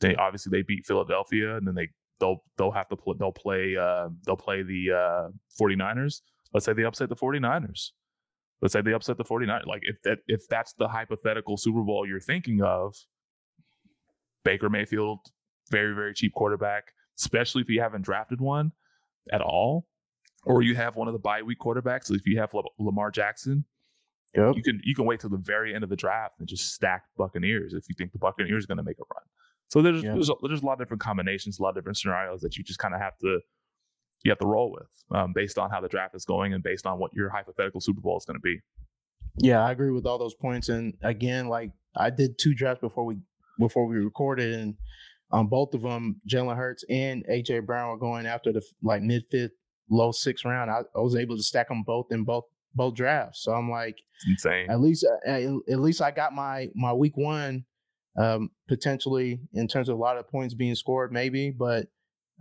they obviously they beat Philadelphia and then they they'll they'll have to play they'll play uh, they'll play the uh, 49ers. Let's say they upset the 49ers. Let's say they upset the 49ers. Like if that if that's the hypothetical Super Bowl you're thinking of, Baker Mayfield, very very cheap quarterback, especially if you haven't drafted one at all or you have one of the bye week quarterbacks. If you have Lamar Jackson, yep. you can you can wait till the very end of the draft and just stack Buccaneers if you think the Buccaneers are going to make a run. So there's yep. there's, a, there's a lot of different combinations, a lot of different scenarios that you just kind of have to you have to roll with um, based on how the draft is going and based on what your hypothetical Super Bowl is going to be. Yeah, I agree with all those points. And again, like I did two drafts before we before we recorded, and on um, both of them, Jalen Hurts and AJ Brown were going after the like mid fifth low six round. I, I, was able to stack them both in both both drafts. So I'm like, it's insane. At least uh, at least I got my my week one um, potentially in terms of a lot of points being scored, maybe. But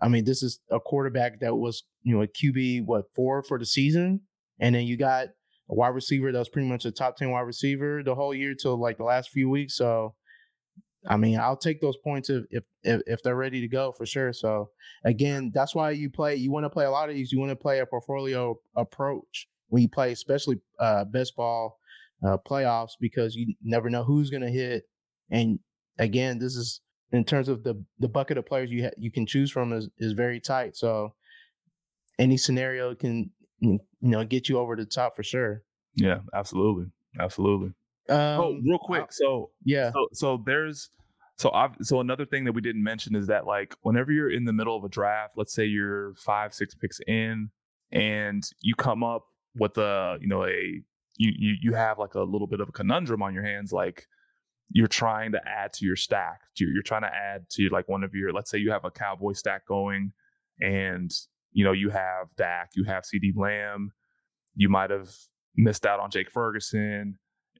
I mean, this is a quarterback that was you know a QB what four for the season, and then you got a wide receiver that was pretty much a top ten wide receiver the whole year till like the last few weeks. So I mean, I'll take those points if, if if if they're ready to go for sure. So again, that's why you play. You want to play a lot of these. You want to play a portfolio approach when you play, especially uh, best ball uh, playoffs, because you never know who's going to hit. And again, this is in terms of the the bucket of players you ha- you can choose from is is very tight. So any scenario can you know get you over the top for sure. Yeah, absolutely, absolutely. Oh, um, oh, real quick. So yeah. So, so there's so I've, so another thing that we didn't mention is that like whenever you're in the middle of a draft, let's say you're five six picks in, and you come up with a you know a you you you have like a little bit of a conundrum on your hands, like you're trying to add to your stack. You're, trying to add to like one of your let's say you have a cowboy stack going, and you know you have Dak, you have CeeDee Lamb, you might have missed out on Jake Ferguson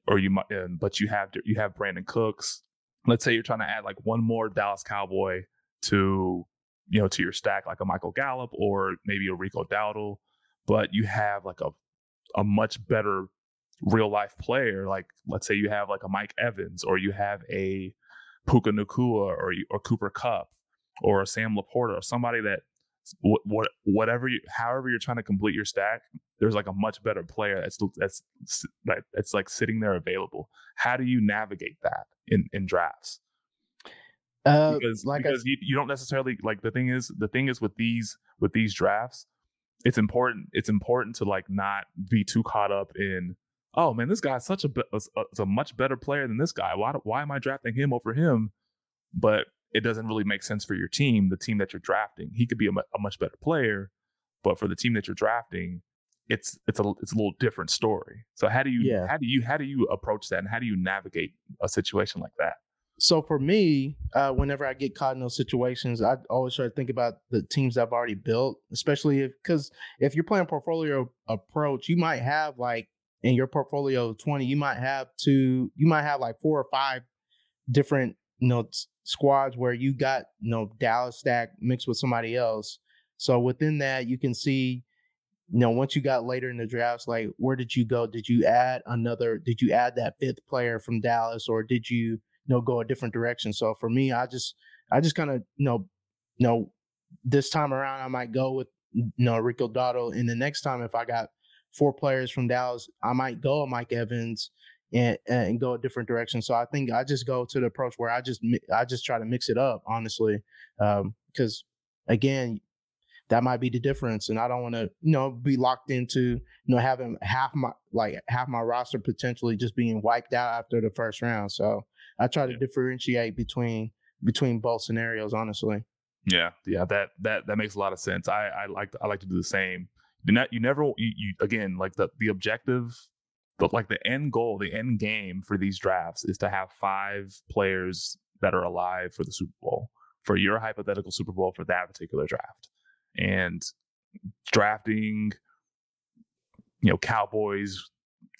or you might, but you have you have Brandin Cooks. Let's say you're trying to add like one more Dallas Cowboy to you know to your stack, like a Michael Gallup or maybe a Rico Dowdle, but you have like a a much better real life player. Like let's say you have like a Mike Evans or you have a Puka Nacua or or Cooper Kupp or a Sam LaPorta or somebody that what, what whatever you however you're trying to complete your stack there's like a much better player that's that's that's like sitting there available. How do you navigate that in in drafts? Uh, because like because I, you, you don't necessarily like the thing is the thing is with these with these drafts, it's important it's important to like not be too caught up in oh man this guy's such a is a, a much better player than this guy why why am I drafting him over him? But it doesn't really make sense for your team, the team that you're drafting. He could be a, a much better player, but for the team that you're drafting, it's it's a it's a little different story. So how do you Yeah. how do you how do you approach that and how do you navigate a situation like that? so for me, uh, whenever I get caught in those situations, I always try to think about the teams I've already built, especially if because if you're playing portfolio approach, you might have like in your portfolio of 20, you might have two, you might have like four or five different you know squads where you got you know Dallas stack mixed with somebody else. So within that, you can see you know, once you got later in the drafts, like where did you go? Did you add another? Did you add that fifth player from Dallas, or did you, you know, go a different direction? So for me, I just, I just kind of, you know, you know, this time around, I might go with, you know, Rico Dowdle, and the next time, if I got four players from Dallas, I might go Mike Evans. And, and go a different direction. So I think I just go to the approach where I just I just try to mix it up, honestly, um, because again, that might be the difference. And I don't want to, you know, be locked into, you know, having half my like half my roster potentially just being wiped out after the first round. So I try to Yeah. differentiate between between both scenarios, honestly. Yeah, yeah, that that that makes a lot of sense. I I like I like to do the same. You not you never you, you again like the the objective, the like the end goal, the end game for these drafts is to have five players that are alive for the Super Bowl for your hypothetical Super Bowl for that particular draft, and drafting, you know, Cowboys,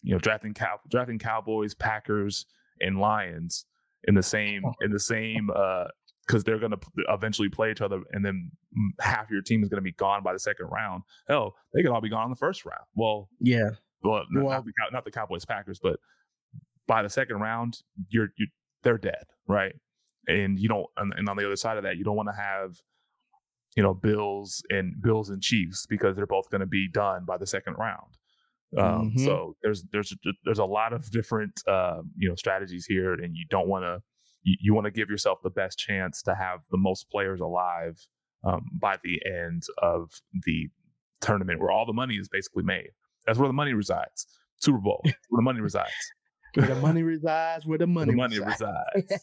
you know, drafting cow drafting Cowboys, Packers, and Lions in the same [LAUGHS] in the same uh because they're going to eventually play each other, and then half your team is going to be gone by the second round. Hell, they could all be gone in the first round. Well, Yeah. well, not, Well- not the not the Cowboys Packers, but by the second round, you're you they're dead, right? And you don't, and, and on the other side of that, you don't want to have, you know, Bills and Bills and Chiefs because they're both going to be done by the second round. Um, Mhm. So there's there's there's a lot of different uh, you know strategies here, and you don't want to you, you want to give yourself the best chance to have the most players alive um, by the end of the tournament, where all the money is basically made. That's where the money resides. Super Bowl, [LAUGHS] where the money resides. Where the money resides, where the [LAUGHS] Where money, the money resides. resides.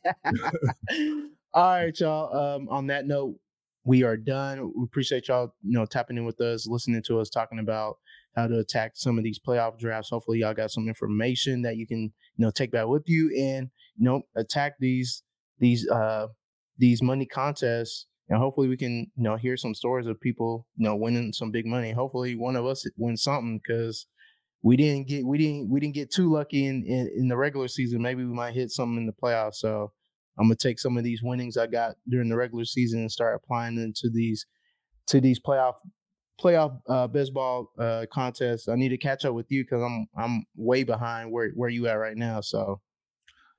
[LAUGHS] All right, y'all. Um, on that note, we are done. We appreciate y'all, you know, tapping in with us, listening to us, talking about how to attack some of these playoff drafts. Hopefully, y'all got some information that you can, you know, take back with you and you know attack these these uh these money contests. And hopefully, we can, you know, hear some stories of people, you know, winning some big money. Hopefully, one of us wins something because we didn't get we didn't we didn't get too lucky in, in in the regular season. Maybe we might hit something in the playoffs. So I'm gonna take some of these winnings I got during the regular season and start applying them to these to these playoff playoff uh, best ball uh, contests. I need to catch up with you because I'm I'm way behind where where you at right now. So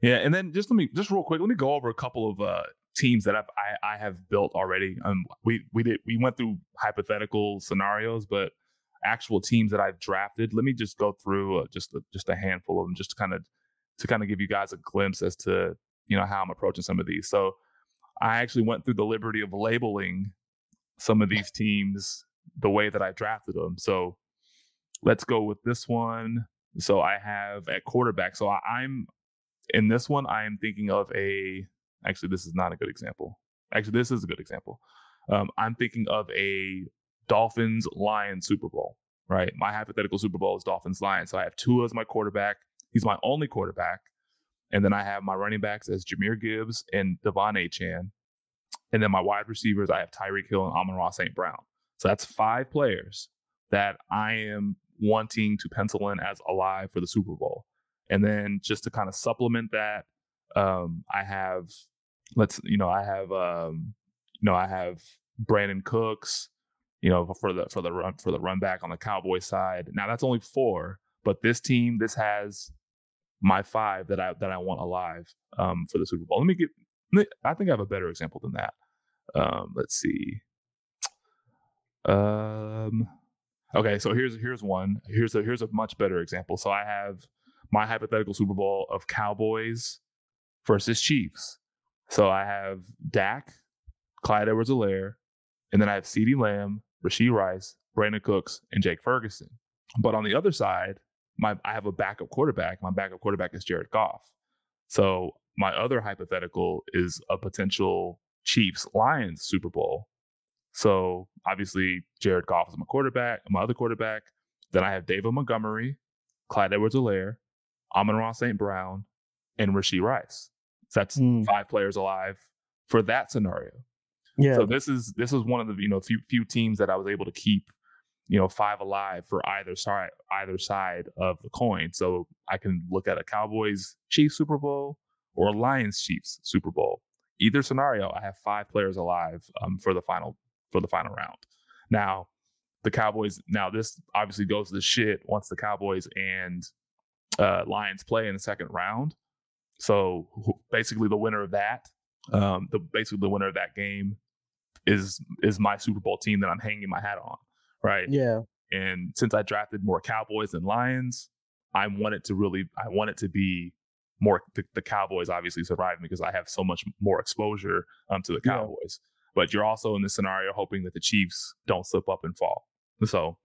Yeah, and then just let me just real quick, let me go over a couple of uh teams that I've, I I have built already. Um, we we did we went through hypothetical scenarios, but actual teams that I've drafted. Let me just go through uh, just a, just a handful of them, just to kind of to kind of give you guys a glimpse as to you know how I'm approaching some of these. So I actually went through the liberty of labeling some of these teams the way that I drafted them. So let's go with this one. So I have at quarterback. So I, I'm in this one. I am thinking of a. Actually, this is not a good example. Actually, this is a good example. Um, I'm thinking of a Dolphins Lions Super Bowl. Right, my hypothetical Super Bowl is Dolphins Lions. So I have Tua as my quarterback. He's my only quarterback, and then I have my running backs as Jahmyr Gibbs and De'Von Achane, and then my wide receivers I have Tyreek Hill and Amon-Ra St. Brown. So that's five players that I am wanting to pencil in as alive for the Super Bowl. And then just to kind of supplement that, um, I have let's you know I have um, you know I have Brandin Cooks, you know for the for the run for the run back on the Cowboy side. Now that's only four, but this team this has my five that I that I want alive um, for the Super Bowl. Let me get. I think I have a better example than that. Um, let's see. Um, Okay, so here's here's one. Here's a here's a much better example. So I have my hypothetical Super Bowl of Cowboys versus Chiefs. So I have Dak, Clyde Edwards-Helaire, and then I have CeeDee Lamb, Rashee Rice, Brandin Cooks, and Jake Ferguson. But on the other side, my I have a backup quarterback. My backup quarterback is Jared Goff. So my other hypothetical is a potential Chiefs Lions Super Bowl. So obviously Jared Goff is my quarterback, my other quarterback. Then I have David Montgomery, Clyde Edwards-Helaire, Amon-Ra St. Brown, and Rashee Rice. So that's Mm. five players alive for that scenario. Yeah. So this is this is one of the you know few few teams that I was able to keep you know five alive for either side either side of the coin. So I can look at a Cowboys Chiefs Super Bowl or a Lions Chiefs Super Bowl. Either scenario, I have five players alive um, for the final for the final round. Now the Cowboys. Now this obviously goes to the shit once the Cowboys and uh, Lions play in the second round. So basically, the winner of that, um, the basically the winner of that game is is my Super Bowl team that I'm hanging my hat on, right? yeah. And since I drafted more Cowboys than Lions, I want it to really, I want it to be more the, the Cowboys obviously surviving because I have so much more exposure um, to the. Cowboys. But you're also in this scenario hoping that the Chiefs don't slip up and fall. So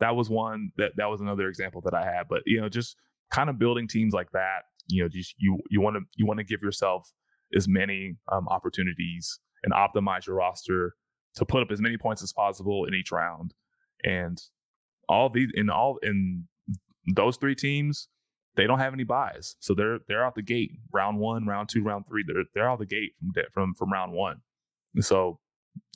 that was one that that was another example that I had. But you know, just kind of building teams like that, you know, just you you want to you want to give yourself as many um, opportunities and optimize your roster to put up as many points as possible in each round. And all these in all in those three teams, they don't have any buys, so they're they're out the gate. Round one, round two, round three, they're they're out the gate from from from round one. And so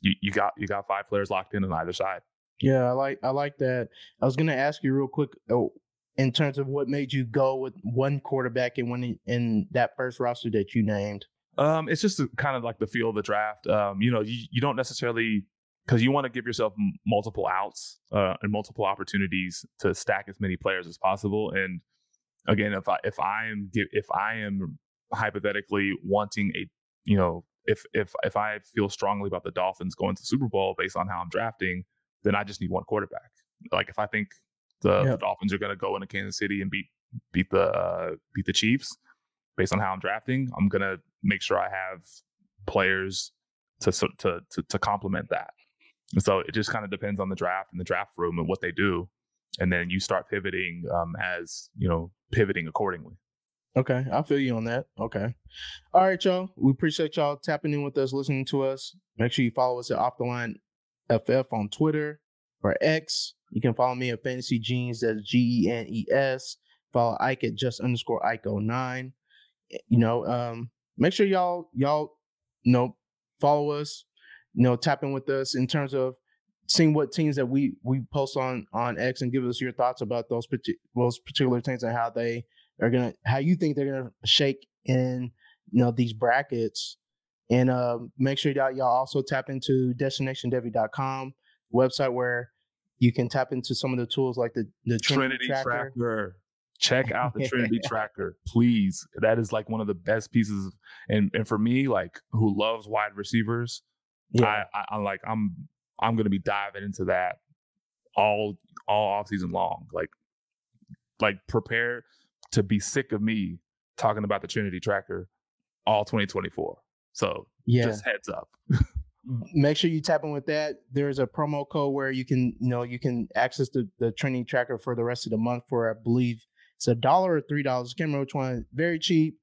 you, you got you got five players locked in on either side. Yeah, I like I like that. I was gonna ask you real quick oh, in terms of what made you go with one quarterback and one in, that first roster that you named. Um, it's just kind of like the feel of the draft. Um, you know, you, you don't necessarily because you want to give yourself m- multiple outs uh, and multiple opportunities to stack as many players as possible. And again, if I if I am if I am hypothetically wanting a you know if if if I feel strongly about the Dolphins going to the Super Bowl based on how I'm drafting, then I just need one quarterback. Like if I think the, Yeah. the Dolphins are going to go into Kansas City and beat beat the uh, beat the Chiefs based on how I'm drafting, I'm going to make sure I have players to to to, to complement that. And so it just kind of depends on the draft and the draft room and what they do, and then you start pivoting um, as you know pivoting accordingly. Okay, I feel you on that. Okay. All right, y'all. We appreciate y'all tapping in with us, listening to us. Make sure you follow us at Off the Line FF on Twitter or X. You can follow me at Fantasy Genes, that's G E N E S. Follow Ike at just underscore Ike 09. You know, um, make sure y'all, y'all, you know, follow us, you know, tap in with us in terms of seeing what teams that we we post on on X and give us your thoughts about those those particular teams and how they are gonna how you think they're gonna shake in you know these brackets and uh, make sure that y'all also tap into destinationdevy.com website where you can tap into some of the tools like the the Trinity, Trinity tracker. Tracker. Check out the Trinity [LAUGHS] Tracker, please. That is like one of the best pieces. Of, and and for me, like who loves wide receivers, Yeah, I, I I'm like I'm I'm gonna be diving into that all all off season long. Like like prepare to be sick of me talking about the Trinity Tracker all 2024. So yeah. just heads up. make sure you tap in with that. There's a promo code where you can, you know, you can access the, the Trinity tracker for the rest of the month for I believe it's a dollar or three dollars. Can't remember which one. Very cheap.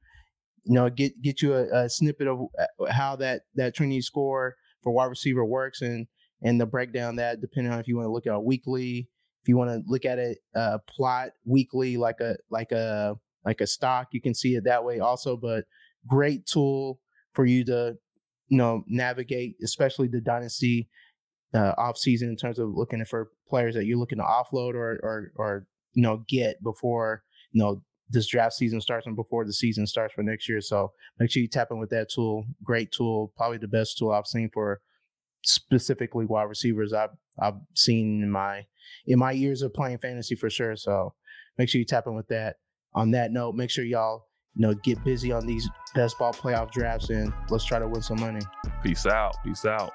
You know, get get you a, a snippet of uh, how that that Trinity score for wide receiver works and and the breakdown that depending on if you want to look at a weekly, if you want to look at it uh, plot weekly like a like a like a stock, you can see it that way also. But great tool for you to you know navigate especially the dynasty uh, off season in terms of looking for players that you're looking to offload or or or you know get before you know this draft season starts and before the season starts for next year. So make sure you tap in with that tool. Great tool, probably the best tool I've seen for specifically wide receivers I've I've seen in my in my years of playing fantasy for sure. So make sure you tap in with that. On that note, make sure y'all you know get busy on these best ball playoff drafts and let's try to win some money. Peace out. Peace out.